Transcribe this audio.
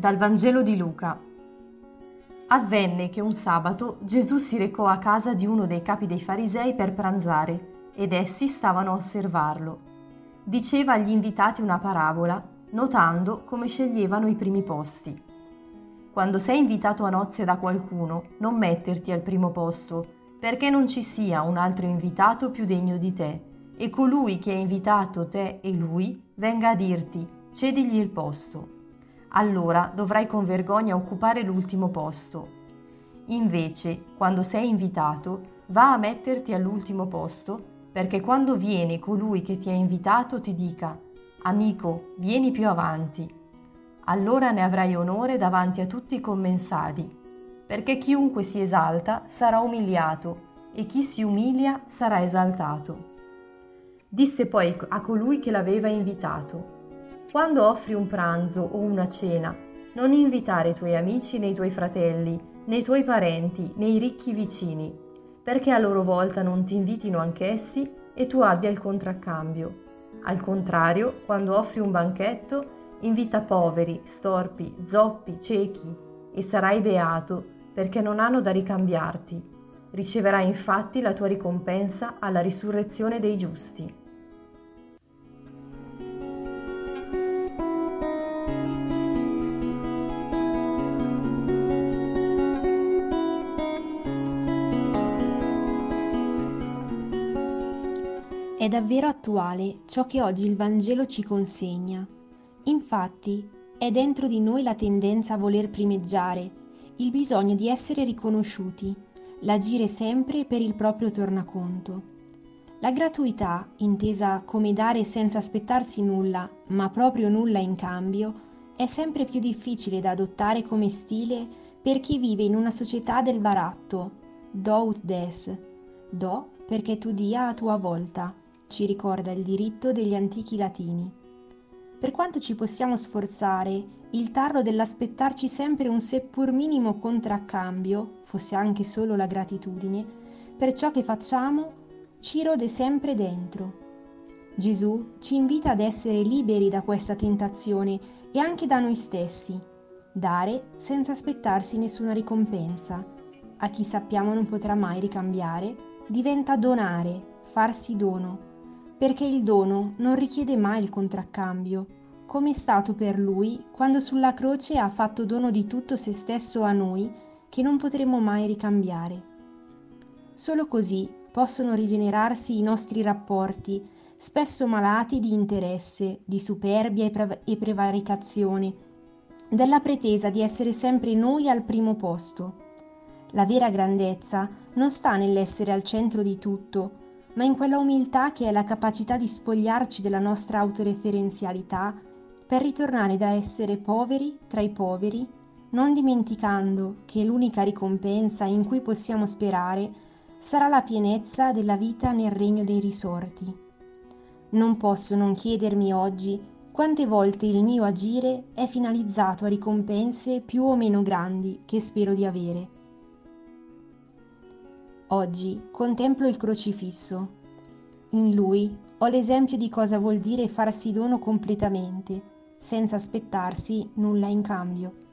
Dal Vangelo di Luca. Avvenne che un sabato Gesù si recò a casa di uno dei capi dei farisei per pranzare ed essi stavano a osservarlo. Diceva agli invitati una parabola, notando come sceglievano i primi posti. Quando sei invitato a nozze da qualcuno, non metterti al primo posto, perché non ci sia un altro invitato più degno di te, e colui che ha invitato te e lui venga a dirti, cedigli il posto allora dovrai con vergogna occupare l'ultimo posto. Invece, quando sei invitato, va a metterti all'ultimo posto, perché quando viene colui che ti ha invitato ti dica, amico, vieni più avanti. Allora ne avrai onore davanti a tutti i commensali, perché chiunque si esalta sarà umiliato e chi si umilia sarà esaltato. Disse poi a colui che l'aveva invitato, quando offri un pranzo o una cena, non invitare i tuoi amici né i tuoi fratelli, né i tuoi parenti, né i ricchi vicini, perché a loro volta non ti invitino anch'essi e tu abbia il contraccambio. Al contrario, quando offri un banchetto, invita poveri, storpi, zoppi, ciechi, e sarai beato, perché non hanno da ricambiarti. Riceverai infatti la tua ricompensa alla risurrezione dei giusti. È davvero attuale ciò che oggi il Vangelo ci consegna. Infatti, è dentro di noi la tendenza a voler primeggiare, il bisogno di essere riconosciuti, l'agire sempre per il proprio tornaconto. La gratuità, intesa come dare senza aspettarsi nulla, ma proprio nulla in cambio, è sempre più difficile da adottare come stile per chi vive in una società del baratto. Do ut des. Do perché tu dia a tua volta ci ricorda il diritto degli antichi latini. Per quanto ci possiamo sforzare, il tarlo dell'aspettarci sempre un seppur minimo contraccambio, fosse anche solo la gratitudine, per ciò che facciamo, ci rode sempre dentro. Gesù ci invita ad essere liberi da questa tentazione e anche da noi stessi, dare senza aspettarsi nessuna ricompensa. A chi sappiamo non potrà mai ricambiare, diventa donare, farsi dono perché il dono non richiede mai il contraccambio, come è stato per lui quando sulla croce ha fatto dono di tutto se stesso a noi che non potremo mai ricambiare. Solo così possono rigenerarsi i nostri rapporti, spesso malati di interesse, di superbia e, pre- e prevaricazione, della pretesa di essere sempre noi al primo posto. La vera grandezza non sta nell'essere al centro di tutto, ma in quella umiltà che è la capacità di spogliarci della nostra autoreferenzialità per ritornare da essere poveri tra i poveri, non dimenticando che l'unica ricompensa in cui possiamo sperare sarà la pienezza della vita nel regno dei risorti. Non posso non chiedermi oggi quante volte il mio agire è finalizzato a ricompense più o meno grandi che spero di avere. Oggi contemplo il crocifisso. In lui ho l'esempio di cosa vuol dire farsi dono completamente, senza aspettarsi nulla in cambio.